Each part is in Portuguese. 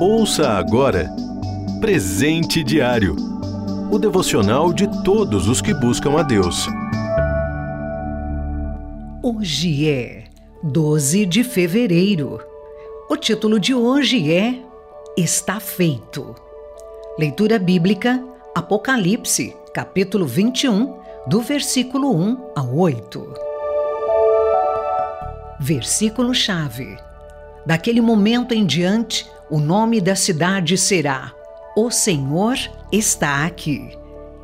Ouça agora Presente Diário o devocional de todos os que buscam a Deus. Hoje é 12 de fevereiro. O título de hoje é Está Feito. Leitura bíblica, Apocalipse, capítulo 21, do versículo 1 ao 8. Versículo-chave. Daquele momento em diante, o nome da cidade será O Senhor está aqui.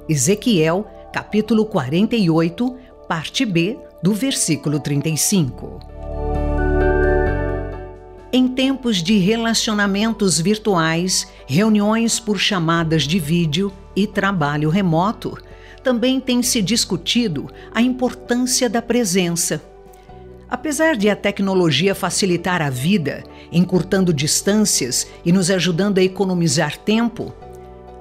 Ezequiel, capítulo 48, parte B, do versículo 35. Em tempos de relacionamentos virtuais, reuniões por chamadas de vídeo e trabalho remoto, também tem se discutido a importância da presença. Apesar de a tecnologia facilitar a vida, encurtando distâncias e nos ajudando a economizar tempo,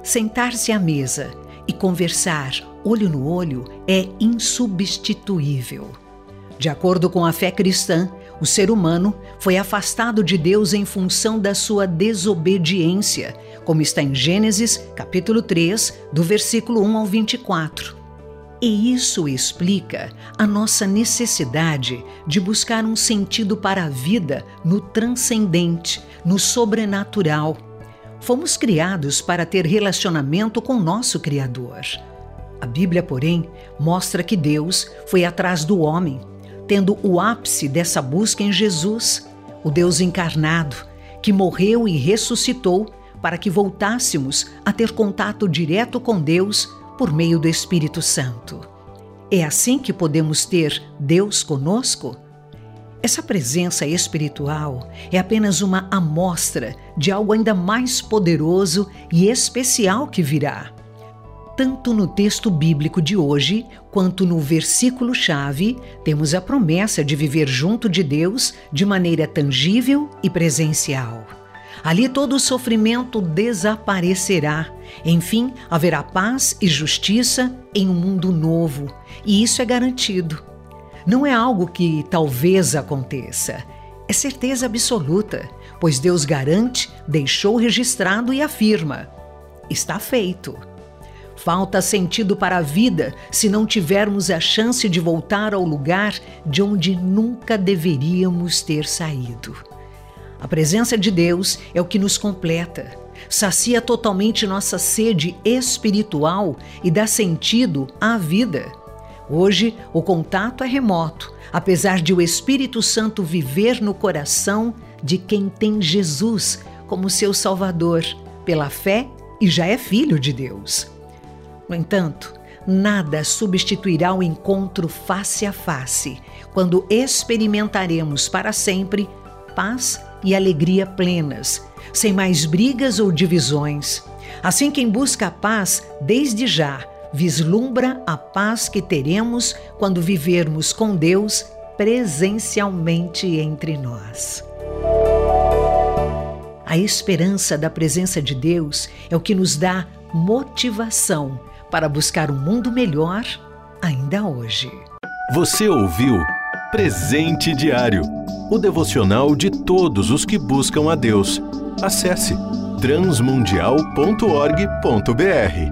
sentar-se à mesa e conversar olho no olho é insubstituível. De acordo com a fé cristã, o ser humano foi afastado de Deus em função da sua desobediência, como está em Gênesis, capítulo 3, do versículo 1 ao 24. E isso explica a nossa necessidade de buscar um sentido para a vida no transcendente, no sobrenatural. Fomos criados para ter relacionamento com nosso Criador. A Bíblia, porém, mostra que Deus foi atrás do homem, tendo o ápice dessa busca em Jesus, o Deus encarnado, que morreu e ressuscitou para que voltássemos a ter contato direto com Deus por meio do Espírito Santo. É assim que podemos ter Deus conosco? Essa presença espiritual é apenas uma amostra de algo ainda mais poderoso e especial que virá. Tanto no texto bíblico de hoje, quanto no versículo-chave, temos a promessa de viver junto de Deus de maneira tangível e presencial. Ali todo o sofrimento desaparecerá. Enfim, haverá paz e justiça em um mundo novo, e isso é garantido. Não é algo que talvez aconteça, é certeza absoluta, pois Deus garante, deixou registrado e afirma: está feito. Falta sentido para a vida se não tivermos a chance de voltar ao lugar de onde nunca deveríamos ter saído. A presença de Deus é o que nos completa, sacia totalmente nossa sede espiritual e dá sentido à vida. Hoje, o contato é remoto, apesar de o Espírito Santo viver no coração de quem tem Jesus como seu Salvador, pela fé e já é filho de Deus. No entanto, nada substituirá o encontro face a face, quando experimentaremos para sempre paz e alegria plenas, sem mais brigas ou divisões. Assim, quem busca a paz desde já vislumbra a paz que teremos quando vivermos com Deus presencialmente entre nós. A esperança da presença de Deus é o que nos dá motivação para buscar um mundo melhor ainda hoje. Você ouviu Presente Diário o devocional de todos os que buscam a Deus. Acesse transmundial.org.br.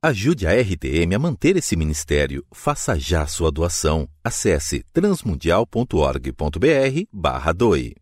Ajude a RTM a manter esse ministério. Faça já sua doação. Acesse transmundial.org.br/doe.